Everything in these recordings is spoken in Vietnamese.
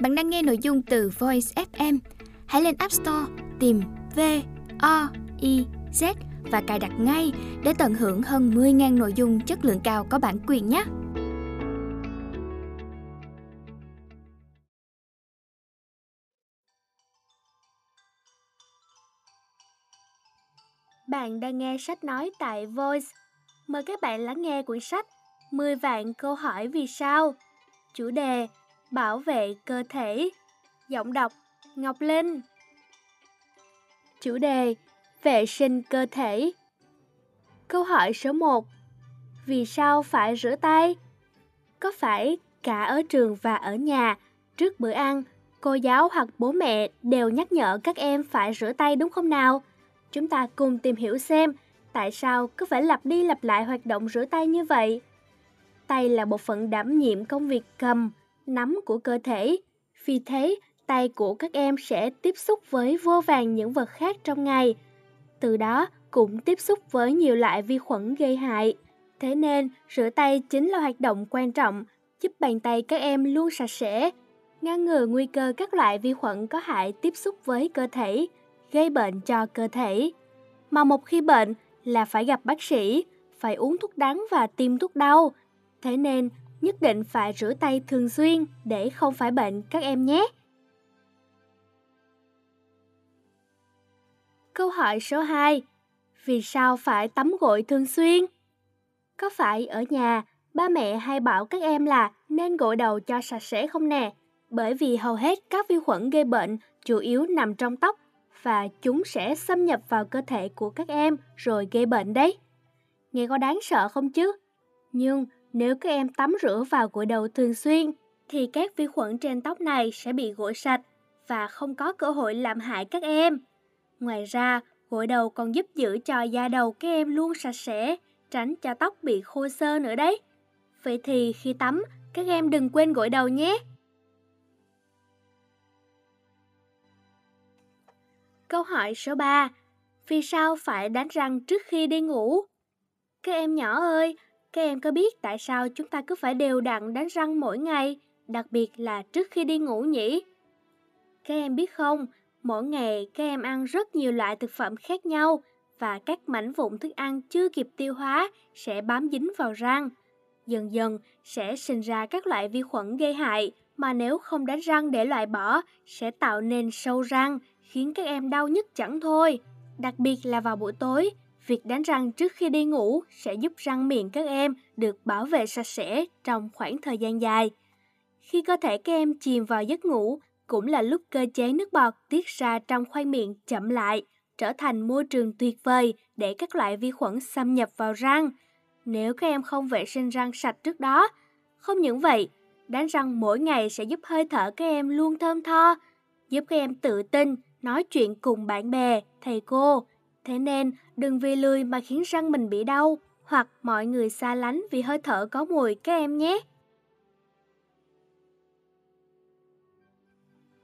Bạn đang nghe nội dung từ Voice FM. Hãy lên App Store, tìm V O I Z và cài đặt ngay để tận hưởng hơn 10.000 nội dung chất lượng cao có bản quyền nhé. Bạn đang nghe sách nói tại Voice. Mời các bạn lắng nghe cuốn sách 10 vạn câu hỏi vì sao. Chủ đề Bảo vệ cơ thể. Giọng đọc Ngọc Linh. Chủ đề Vệ sinh cơ thể. Câu hỏi số 1. Vì sao phải rửa tay? Có phải cả ở trường và ở nhà, trước bữa ăn, cô giáo hoặc bố mẹ đều nhắc nhở các em phải rửa tay đúng không nào? Chúng ta cùng tìm hiểu xem tại sao cứ phải lặp đi lặp lại hoạt động rửa tay như vậy. Tay là bộ phận đảm nhiệm công việc cầm, nắm của cơ thể. Vì thế, tay của các em sẽ tiếp xúc với vô vàng những vật khác trong ngày. Từ đó cũng tiếp xúc với nhiều loại vi khuẩn gây hại. Thế nên, rửa tay chính là hoạt động quan trọng giúp bàn tay các em luôn sạch sẽ, ngăn ngừa nguy cơ các loại vi khuẩn có hại tiếp xúc với cơ thể, gây bệnh cho cơ thể. Mà một khi bệnh là phải gặp bác sĩ, phải uống thuốc đắng và tiêm thuốc đau. Thế nên, nhất định phải rửa tay thường xuyên để không phải bệnh các em nhé. Câu hỏi số 2. Vì sao phải tắm gội thường xuyên? Có phải ở nhà, ba mẹ hay bảo các em là nên gội đầu cho sạch sẽ không nè? Bởi vì hầu hết các vi khuẩn gây bệnh chủ yếu nằm trong tóc và chúng sẽ xâm nhập vào cơ thể của các em rồi gây bệnh đấy. Nghe có đáng sợ không chứ? Nhưng nếu các em tắm rửa vào gội đầu thường xuyên thì các vi khuẩn trên tóc này sẽ bị gội sạch và không có cơ hội làm hại các em. Ngoài ra, gội đầu còn giúp giữ cho da đầu các em luôn sạch sẽ, tránh cho tóc bị khô sơ nữa đấy. Vậy thì khi tắm, các em đừng quên gội đầu nhé. Câu hỏi số 3. Vì sao phải đánh răng trước khi đi ngủ? Các em nhỏ ơi, các em có biết tại sao chúng ta cứ phải đều đặn đánh răng mỗi ngày, đặc biệt là trước khi đi ngủ nhỉ? Các em biết không, mỗi ngày các em ăn rất nhiều loại thực phẩm khác nhau và các mảnh vụn thức ăn chưa kịp tiêu hóa sẽ bám dính vào răng. Dần dần sẽ sinh ra các loại vi khuẩn gây hại mà nếu không đánh răng để loại bỏ sẽ tạo nên sâu răng, khiến các em đau nhức chẳng thôi. Đặc biệt là vào buổi tối, việc đánh răng trước khi đi ngủ sẽ giúp răng miệng các em được bảo vệ sạch sẽ trong khoảng thời gian dài. Khi cơ thể các em chìm vào giấc ngủ, cũng là lúc cơ chế nước bọt tiết ra trong khoang miệng chậm lại, trở thành môi trường tuyệt vời để các loại vi khuẩn xâm nhập vào răng. Nếu các em không vệ sinh răng sạch trước đó, không những vậy, đánh răng mỗi ngày sẽ giúp hơi thở các em luôn thơm tho, giúp các em tự tin nói chuyện cùng bạn bè, thầy cô. Thế nên, đừng vì lười mà khiến răng mình bị đau, hoặc mọi người xa lánh vì hơi thở có mùi, các em nhé.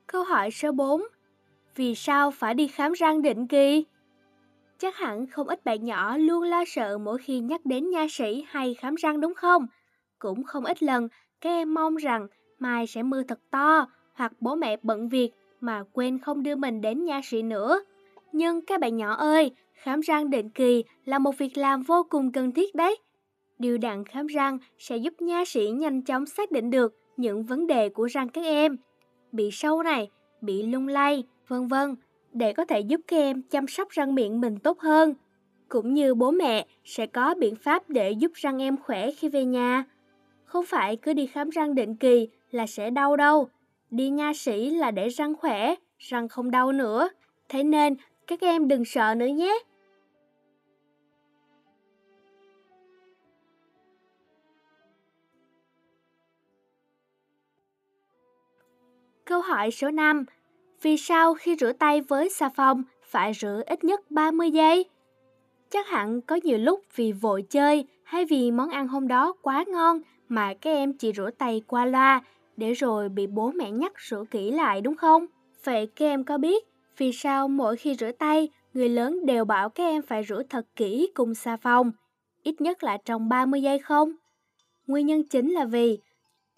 Câu hỏi số 4. Vì sao phải đi khám răng định kỳ? Chắc hẳn không ít bạn nhỏ luôn lo sợ mỗi khi nhắc đến nha sĩ hay khám răng đúng không? Cũng không ít lần các em mong rằng mai sẽ mưa thật to, hoặc bố mẹ bận việc mà quên không đưa mình đến nha sĩ nữa. Nhưng các bạn nhỏ ơi, khám răng định kỳ là một việc làm vô cùng cần thiết đấy. Điều đặn khám răng sẽ giúp nha sĩ nhanh chóng xác định được những vấn đề của răng các em. Bị sâu này, bị lung lay, vân vân để có thể giúp các em chăm sóc răng miệng mình tốt hơn. Cũng như bố mẹ sẽ có biện pháp để giúp răng em khỏe khi về nhà. Không phải cứ đi khám răng định kỳ là sẽ đau đâu. Đi nha sĩ là để răng khỏe, răng không đau nữa. Thế nên các em đừng sợ nữa nhé. Câu hỏi số 5. Vì sao khi rửa tay với xà phòng phải rửa ít nhất 30 giây? Chắc hẳn có nhiều lúc vì vội chơi hay vì món ăn hôm đó quá ngon mà các em chỉ rửa tay qua loa để rồi bị bố mẹ nhắc rửa kỹ lại, đúng không? Vậy các em có biết vì sao mỗi khi rửa tay, người lớn đều bảo các em phải rửa thật kỹ cùng xà phòng, ít nhất là trong 30 giây không? Nguyên nhân chính là vì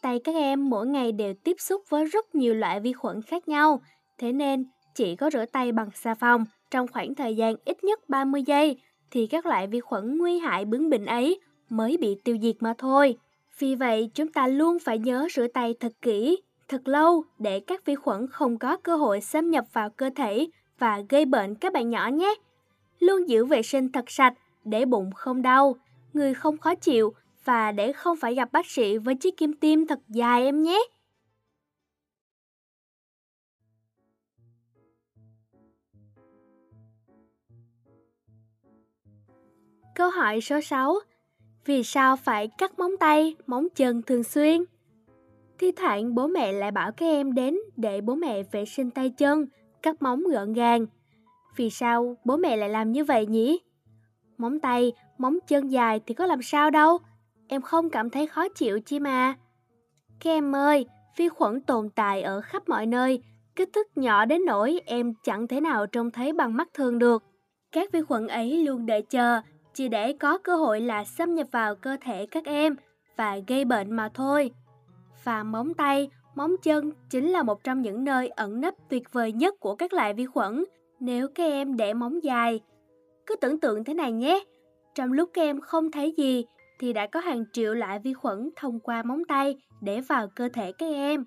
tay các em mỗi ngày đều tiếp xúc với rất nhiều loại vi khuẩn khác nhau, thế nên chỉ có rửa tay bằng xà phòng trong khoảng thời gian ít nhất 30 giây thì các loại vi khuẩn nguy hại bướng bỉnh ấy mới bị tiêu diệt mà thôi. Vì vậy, chúng ta luôn phải nhớ rửa tay thật kỹ, thật lâu để các vi khuẩn không có cơ hội xâm nhập vào cơ thể và gây bệnh các bạn nhỏ nhé. Luôn giữ vệ sinh thật sạch để bụng không đau, người không khó chịu và để không phải gặp bác sĩ với chiếc kim tiêm thật dài em nhé. Câu hỏi số 6. Vì sao phải cắt móng tay, móng chân thường xuyên? Thi thoảng bố mẹ lại bảo các em đến để bố mẹ vệ sinh tay chân, cắt móng gọn gàng. Vì sao bố mẹ lại làm như vậy nhỉ? Móng tay, móng chân dài thì có làm sao đâu, em không cảm thấy khó chịu chi mà. Các em ơi, vi khuẩn tồn tại ở khắp mọi nơi, kích thước nhỏ đến nỗi em chẳng thể nào trông thấy bằng mắt thường được. Các vi khuẩn ấy luôn đợi chờ, chỉ để có cơ hội là xâm nhập vào cơ thể các em và gây bệnh mà thôi. Và móng tay, móng chân chính là một trong những nơi ẩn nấp tuyệt vời nhất của các loại vi khuẩn nếu các em để móng dài. Cứ tưởng tượng thế này nhé, trong lúc các em không thấy gì thì đã có hàng triệu loại vi khuẩn thông qua móng tay để vào cơ thể các em.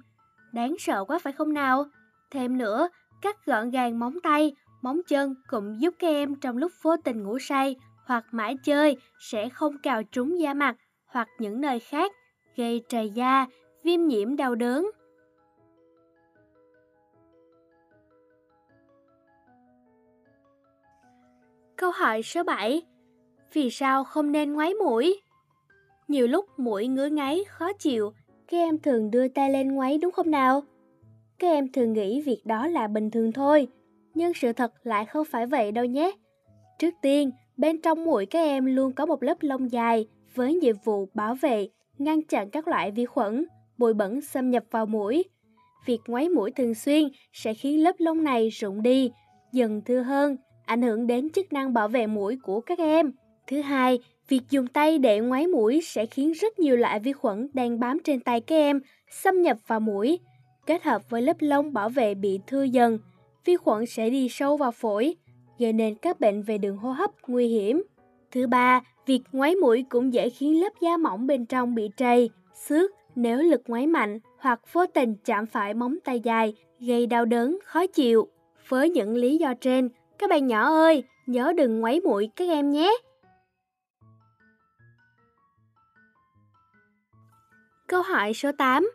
Đáng sợ quá phải không nào? Thêm nữa, cắt gọn gàng móng tay, móng chân cũng giúp các em trong lúc vô tình ngủ say hoặc mãi chơi sẽ không cào trúng da mặt hoặc những nơi khác, gây trầy da, viêm nhiễm đau đớn. Câu hỏi số 7 Vì sao không nên ngoáy mũi? Nhiều lúc mũi ngứa ngáy, khó chịu, các em thường đưa tay lên ngoáy đúng không nào? Các em thường nghĩ việc đó là bình thường thôi, nhưng sự thật lại không phải vậy đâu nhé. Trước tiên, bên trong mũi các em luôn có một lớp lông dài với nhiệm vụ bảo vệ, ngăn chặn các loại vi khuẩn, bụi bẩn xâm nhập vào mũi. Việc ngoáy mũi thường xuyên sẽ khiến lớp lông này rụng đi, dần thưa hơn, ảnh hưởng đến chức năng bảo vệ mũi của các em. Thứ hai, việc dùng tay để ngoáy mũi sẽ khiến rất nhiều loại vi khuẩn đang bám trên tay các em xâm nhập vào mũi. Kết hợp với lớp lông bảo vệ bị thưa dần, vi khuẩn sẽ đi sâu vào phổi, gây nên các bệnh về đường hô hấp nguy hiểm. Thứ ba, việc ngoáy mũi cũng dễ khiến lớp da mỏng bên trong bị trầy, xước nếu lực ngoáy mạnh hoặc vô tình chạm phải móng tay dài, gây đau đớn, khó chịu. Với những lý do trên, các bạn nhỏ ơi, nhớ đừng ngoáy mũi các em nhé. Câu hỏi số 8.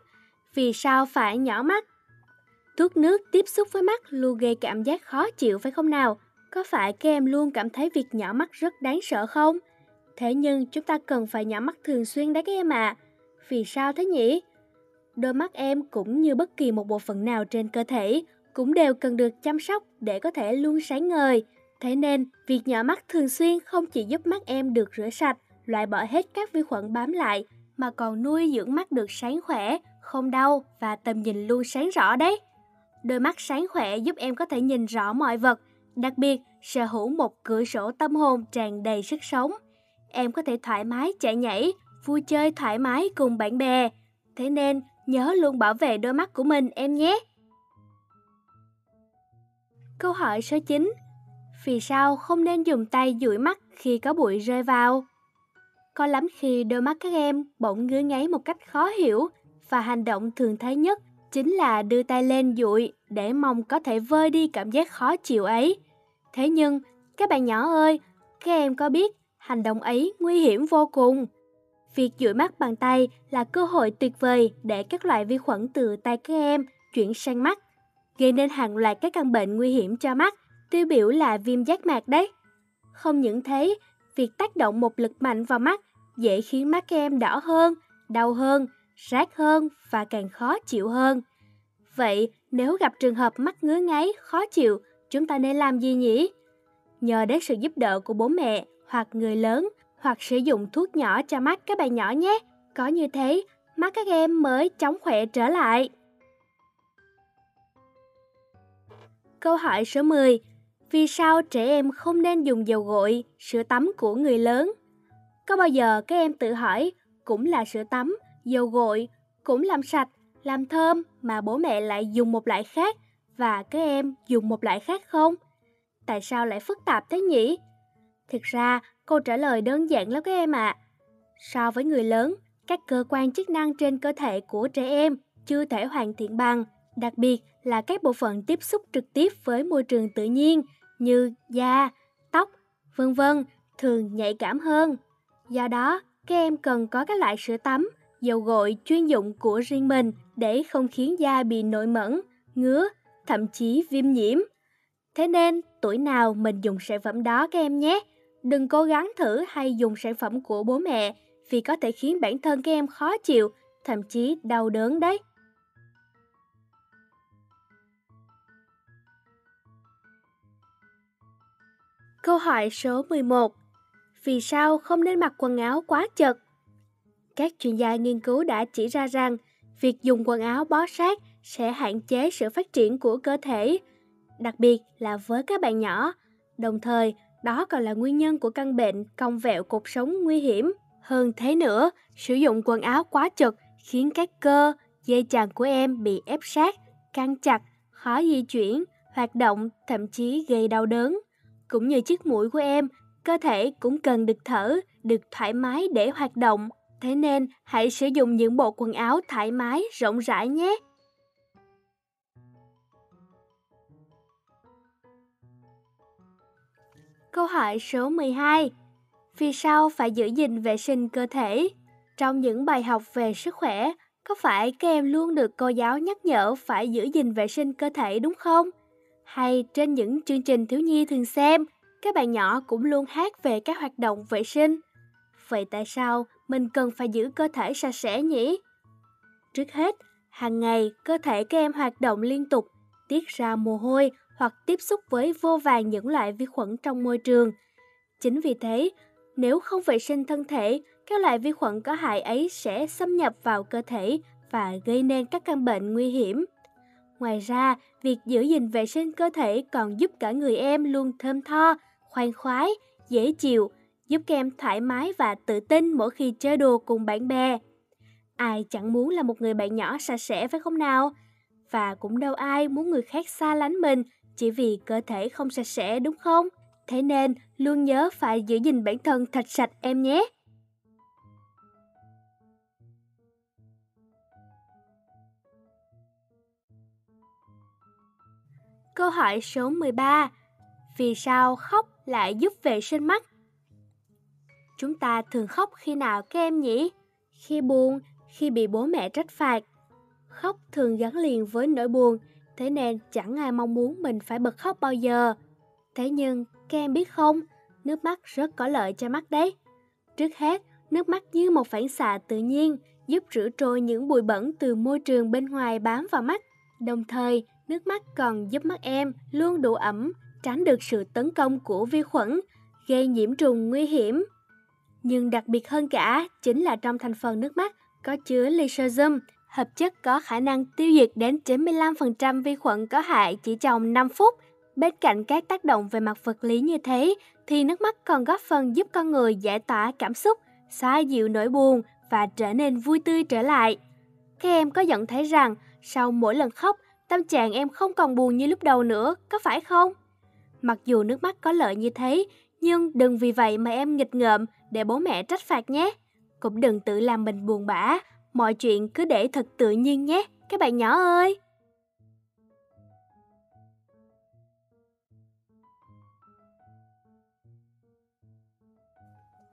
Vì sao phải nhỏ mắt? Thuốc nước tiếp xúc với mắt luôn gây cảm giác khó chịu phải không nào? Có phải các em luôn cảm thấy việc nhỏ mắt rất đáng sợ không? Thế nhưng chúng ta cần phải nhỏ mắt thường xuyên đấy các em ạ. À. Vì sao thế nhỉ? Đôi mắt em cũng như bất kỳ một bộ phận nào trên cơ thể cũng đều cần được chăm sóc để có thể luôn sáng ngời. Thế nên, việc nhỏ mắt thường xuyên không chỉ giúp mắt em được rửa sạch, loại bỏ hết các vi khuẩn bám lại, mà còn nuôi dưỡng mắt được sáng khỏe, không đau và tầm nhìn luôn sáng rõ đấy. Đôi mắt sáng khỏe giúp em có thể nhìn rõ mọi vật, đặc biệt sở hữu một cửa sổ tâm hồn tràn đầy sức sống. Em có thể thoải mái chạy nhảy, vui chơi thoải mái cùng bạn bè. Thế nên, nhớ luôn bảo vệ đôi mắt của mình em nhé. Câu hỏi số 9 Vì sao không nên dùng tay dụi mắt khi có bụi rơi vào? Có lắm khi đôi mắt các em bỗng ngứa ngáy một cách khó hiểu và hành động thường thấy nhất chính là đưa tay lên dụi để mong có thể vơi đi cảm giác khó chịu ấy. Thế nhưng, các bạn nhỏ ơi, các em có biết hành động ấy nguy hiểm vô cùng. Việc dụi mắt bằng tay là cơ hội tuyệt vời để các loại vi khuẩn từ tay các em chuyển sang mắt, gây nên hàng loạt các căn bệnh nguy hiểm cho mắt, tiêu biểu là viêm giác mạc đấy. Không những thế, việc tác động một lực mạnh vào mắt dễ khiến mắt các em đỏ hơn, đau hơn, rát hơn và càng khó chịu hơn. Vậy, nếu gặp trường hợp mắt ngứa ngáy, khó chịu, chúng ta nên làm gì nhỉ? Nhờ đến sự giúp đỡ của bố mẹ hoặc người lớn hoặc sử dụng thuốc nhỏ cho mắt các bạn nhỏ nhé. Có như thế, mắt các em mới chóng khỏe trở lại. Câu hỏi số 10. Vì sao trẻ em không nên dùng dầu gội, sữa tắm của người lớn? Có bao giờ các em tự hỏi, cũng là sữa tắm, dầu gội, cũng làm sạch, làm thơm mà bố mẹ lại dùng một loại khác và các em dùng một loại khác không? Tại sao lại phức tạp thế nhỉ? Thực ra, cô trả lời đơn giản lắm các em ạ. À. So với người lớn, các cơ quan chức năng trên cơ thể của trẻ em chưa thể hoàn thiện bằng, đặc biệt là các bộ phận tiếp xúc trực tiếp với môi trường tự nhiên như da, tóc, vân vân thường nhạy cảm hơn. Do đó, các em cần có các loại sữa tắm, dầu gội chuyên dụng của riêng mình để không khiến da bị nổi mẩn, ngứa, thậm chí viêm nhiễm. Thế nên, tuổi nào mình dùng sản phẩm đó các em nhé. Đừng cố gắng thử hay dùng sản phẩm của bố mẹ vì có thể khiến bản thân các em khó chịu, thậm chí đau đớn đấy. Câu hỏi số 11 Vì sao không nên mặc quần áo quá chật? Các chuyên gia nghiên cứu đã chỉ ra rằng việc dùng quần áo bó sát sẽ hạn chế sự phát triển của cơ thể, đặc biệt là với các bạn nhỏ. Đồng thời, đó còn là nguyên nhân của căn bệnh cong vẹo cột sống nguy hiểm. Hơn thế nữa, sử dụng quần áo quá chật khiến các cơ, dây chằng của em bị ép sát, căng chặt, khó di chuyển, hoạt động, thậm chí gây đau đớn. Cũng như chiếc mũi của em, cơ thể cũng cần được thở, được thoải mái để hoạt động. Thế nên, hãy sử dụng những bộ quần áo thoải mái, rộng rãi nhé. Câu hỏi số 12 Vì sao phải giữ gìn vệ sinh cơ thể? Trong những bài học về sức khỏe, có phải các em luôn được cô giáo nhắc nhở phải giữ gìn vệ sinh cơ thể đúng không? Hay trên những chương trình thiếu nhi thường xem, các bạn nhỏ cũng luôn hát về các hoạt động vệ sinh. Vậy tại sao mình cần phải giữ cơ thể sạch sẽ nhỉ? Trước hết, hàng ngày cơ thể các em hoạt động liên tục, tiết ra mồ hôi hoặc tiếp xúc với vô vàng những loại vi khuẩn trong môi trường. Chính vì thế, nếu không vệ sinh thân thể, các loại vi khuẩn có hại ấy sẽ xâm nhập vào cơ thể và gây nên các căn bệnh nguy hiểm. Ngoài ra, việc giữ gìn vệ sinh cơ thể còn giúp cả người em luôn thơm tho, khoan khoái, dễ chịu, giúp các em thoải mái và tự tin mỗi khi chơi đùa cùng bạn bè. Ai chẳng muốn là một người bạn nhỏ sạch sẽ phải không nào? Và cũng đâu ai muốn người khác xa lánh mình chỉ vì cơ thể không sạch sẽ đúng không? Thế nên luôn nhớ phải giữ gìn bản thân thật sạch em nhé. Câu hỏi số 13 Vì sao khóc lại giúp vệ sinh mắt? Chúng ta thường khóc khi nào các em nhỉ? Khi buồn, khi bị bố mẹ trách phạt. Khóc thường gắn liền với nỗi buồn, thế nên chẳng ai mong muốn mình phải bật khóc bao giờ. Thế nhưng, các em biết không, nước mắt rất có lợi cho mắt đấy. Trước hết, nước mắt như một phản xạ tự nhiên, giúp rửa trôi những bụi bẩn từ môi trường bên ngoài bám vào mắt. Đồng thời, nước mắt còn giúp mắt em luôn đủ ẩm, tránh được sự tấn công của vi khuẩn, gây nhiễm trùng nguy hiểm. Nhưng đặc biệt hơn cả chính là trong thành phần nước mắt có chứa lysozyme, hợp chất có khả năng tiêu diệt đến 95% vi khuẩn có hại chỉ trong 5 phút. Bên cạnh các tác động về mặt vật lý như thế, thì nước mắt còn góp phần giúp con người giải tỏa cảm xúc, xoa dịu nỗi buồn và trở nên vui tươi trở lại. Các em có nhận thấy rằng sau mỗi lần khóc, tâm trạng em không còn buồn như lúc đầu nữa, có phải không? Mặc dù nước mắt có lợi như thế, nhưng đừng vì vậy mà em nghịch ngợm để bố mẹ trách phạt nhé. Cũng đừng tự làm mình buồn bã, mọi chuyện cứ để thật tự nhiên nhé, các bạn nhỏ ơi.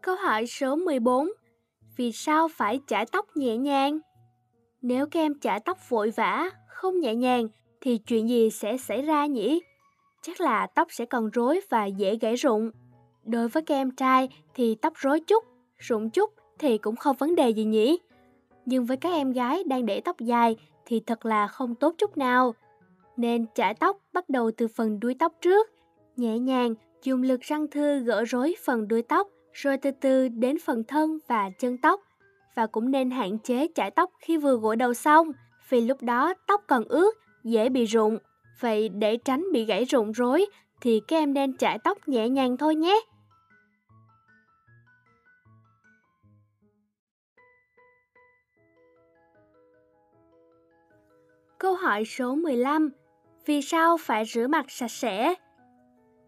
Câu hỏi số 14 Vì sao phải chải tóc nhẹ nhàng? Nếu các em chải tóc vội vã, không nhẹ nhàng thì chuyện gì sẽ xảy ra nhỉ? Chắc là tóc sẽ còn rối và dễ gãy rụng. Đối với các em trai thì tóc rối chút, rụng chút thì cũng không vấn đề gì nhỉ? Nhưng với các em gái đang để tóc dài thì thật là không tốt chút nào. Nên chải tóc bắt đầu từ phần đuôi tóc trước, nhẹ nhàng dùng lực răng thư gỡ rối phần đuôi tóc, rồi từ từ đến phần thân và chân tóc. Và cũng nên hạn chế chải tóc khi vừa gội đầu xong, vì lúc đó tóc còn ướt, dễ bị rụng. Vậy để tránh bị gãy rụng rối thì các em nên chải tóc nhẹ nhàng thôi nhé. Câu hỏi số 15. Vì sao phải rửa mặt sạch sẽ?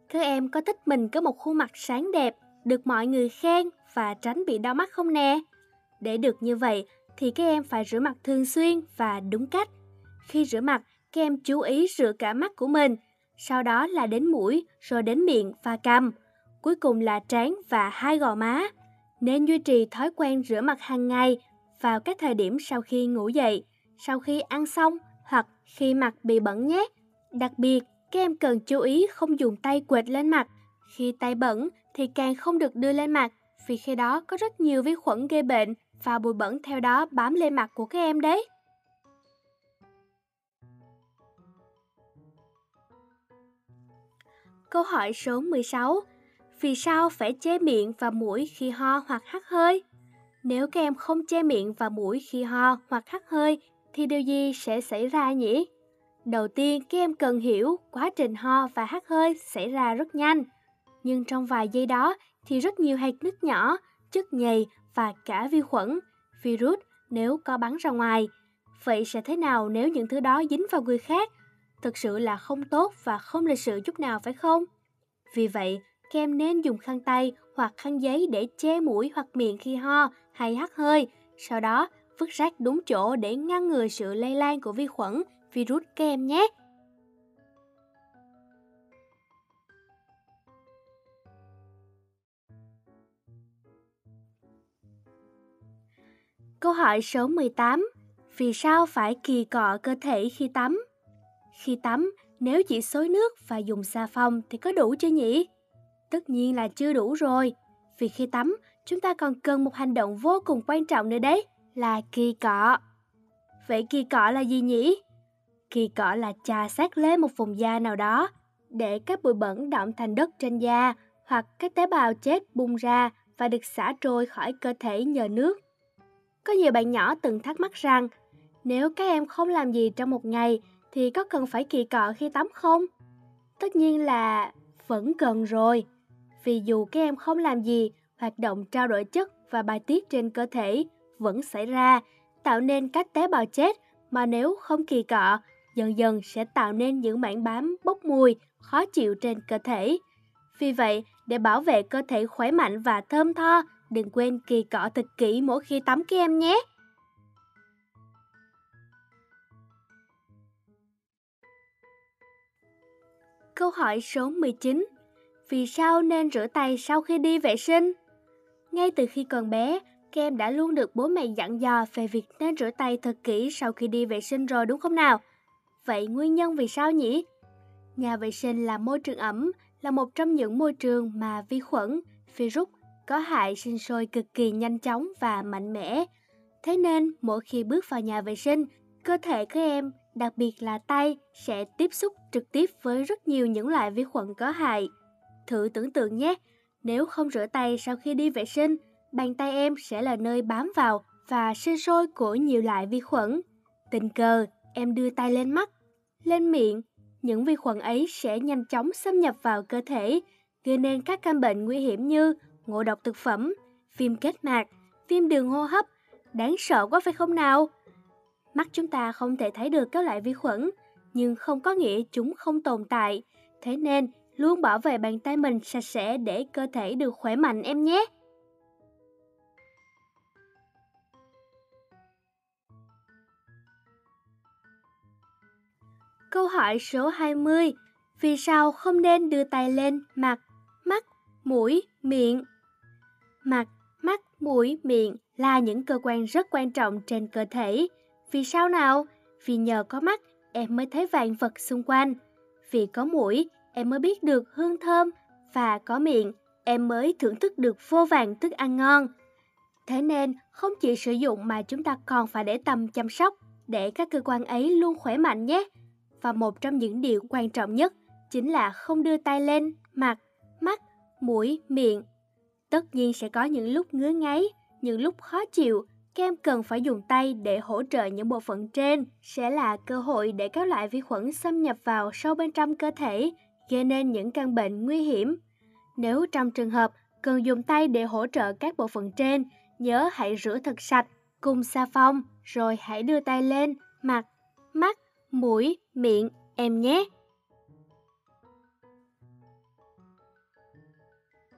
Các em có thích mình có một khuôn mặt sáng đẹp, được mọi người khen và tránh bị đau mắt không nè? Để được như vậy thì các em phải rửa mặt thường xuyên và đúng cách. Khi rửa mặt, các em chú ý rửa cả mắt của mình, sau đó là đến mũi, rồi đến miệng và cằm, cuối cùng là trán và hai gò má. Nên duy trì thói quen rửa mặt hàng ngày vào các thời điểm sau khi ngủ dậy, sau khi ăn xong hoặc khi mặt bị bẩn nhé. Đặc biệt, các em cần chú ý không dùng tay quệt lên mặt. Khi tay bẩn thì càng không được đưa lên mặt vì khi đó có rất nhiều vi khuẩn gây bệnh và bụi bẩn theo đó bám lên mặt của các em đấy. Câu hỏi số 16. Vì sao phải che miệng và mũi khi ho hoặc hắt hơi? Nếu các em không che miệng và mũi khi ho hoặc hắt hơi thì điều gì sẽ xảy ra nhỉ? Đầu tiên, các em cần hiểu quá trình ho và hắt hơi xảy ra rất nhanh. Nhưng trong vài giây đó thì rất nhiều hạt nước nhỏ, chất nhầy và cả vi khuẩn, virus nếu có bắn ra ngoài. Vậy sẽ thế nào nếu những thứ đó dính vào người khác? Thực sự là không tốt và không lịch sự chút nào phải không? Vì vậy, các em nên dùng khăn tay hoặc khăn giấy để che mũi hoặc miệng khi ho hay hắt hơi. Sau đó, vứt rác đúng chỗ để ngăn ngừa sự lây lan của vi khuẩn, virus các em nhé. Câu hỏi số 18. Vì sao phải kỳ cọ cơ thể khi tắm? Khi tắm, nếu chỉ xối nước và dùng xà phòng thì có đủ chưa nhỉ? Tất nhiên là chưa đủ rồi. Vì khi tắm, chúng ta còn cần một hành động vô cùng quan trọng nữa đấy, là kỳ cọ. Vậy kỳ cọ là gì nhỉ? Kỳ cọ là chà sát lên một vùng da nào đó để các bụi bẩn đọng thành đất trên da hoặc các tế bào chết bung ra và được xả trôi khỏi cơ thể nhờ nước. Có nhiều bạn nhỏ từng thắc mắc rằng nếu các em không làm gì trong một ngày thì có cần phải kỳ cọ khi tắm không? Tất nhiên là vẫn cần rồi. Vì dù các em không làm gì, hoạt động trao đổi chất và bài tiết trên cơ thể vẫn xảy ra, tạo nên các tế bào chết mà nếu không kỳ cọ, dần dần sẽ tạo nên những mảng bám bốc mùi, khó chịu trên cơ thể. Vì vậy, để bảo vệ cơ thể khỏe mạnh và thơm tho, đừng quên kỳ cọ thật kỹ mỗi khi tắm các em nhé. Câu hỏi số 19 Vì sao nên rửa tay sau khi đi vệ sinh? Ngay từ khi còn bé, các em đã luôn được bố mẹ dặn dò về việc nên rửa tay thật kỹ sau khi đi vệ sinh rồi đúng không nào? Vậy nguyên nhân vì sao nhỉ? Nhà vệ sinh là môi trường ẩm, là một trong những môi trường mà vi khuẩn, virus có hại sinh sôi cực kỳ nhanh chóng và mạnh mẽ. Thế nên, mỗi khi bước vào nhà vệ sinh, cơ thể các em đặc biệt là tay, sẽ tiếp xúc trực tiếp với rất nhiều những loại vi khuẩn có hại. Thử tưởng tượng nhé, nếu không rửa tay sau khi đi vệ sinh, bàn tay em sẽ là nơi bám vào và sinh sôi của nhiều loại vi khuẩn. Tình cờ, em đưa tay lên mắt, lên miệng, những vi khuẩn ấy sẽ nhanh chóng xâm nhập vào cơ thể, gây nên các căn bệnh nguy hiểm như ngộ độc thực phẩm, viêm kết mạc, viêm đường hô hấp. Đáng sợ quá phải không nào? Mắt chúng ta không thể thấy được các loại vi khuẩn, nhưng không có nghĩa chúng không tồn tại. Thế nên, luôn bảo vệ bàn tay mình sạch sẽ để cơ thể được khỏe mạnh em nhé. Câu hỏi số 20. Vì sao không nên đưa tay lên mặt, mắt, mũi, miệng? Mặt, mắt, mũi, miệng là những cơ quan rất quan trọng trên cơ thể. Vì sao nào? Vì nhờ có mắt, em mới thấy vạn vật xung quanh. Vì có mũi, em mới biết được hương thơm. Và có miệng, em mới thưởng thức được vô vàng thức ăn ngon. Thế nên, không chỉ sử dụng mà chúng ta còn phải để tâm chăm sóc để các cơ quan ấy luôn khỏe mạnh nhé. Và một trong những điều quan trọng nhất chính là không đưa tay lên mặt, mắt, mũi, miệng. Tất nhiên sẽ có những lúc ngứa ngáy, những lúc khó chịu các em cần phải dùng tay để hỗ trợ những bộ phận trên sẽ là cơ hội để các loại vi khuẩn xâm nhập vào sâu bên trong cơ thể, gây nên những căn bệnh nguy hiểm. Nếu trong trường hợp cần dùng tay để hỗ trợ các bộ phận trên, nhớ hãy rửa thật sạch cùng xà phòng, rồi hãy đưa tay lên, mặt, mắt, mũi, miệng em nhé.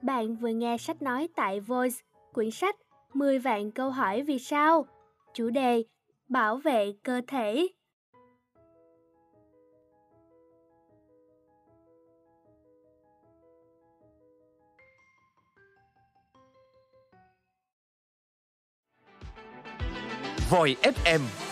Bạn vừa nghe sách nói tại Voice, quyển sách 10 vạn câu hỏi vì sao? Chủ đề Bảo vệ cơ thể. Voi FM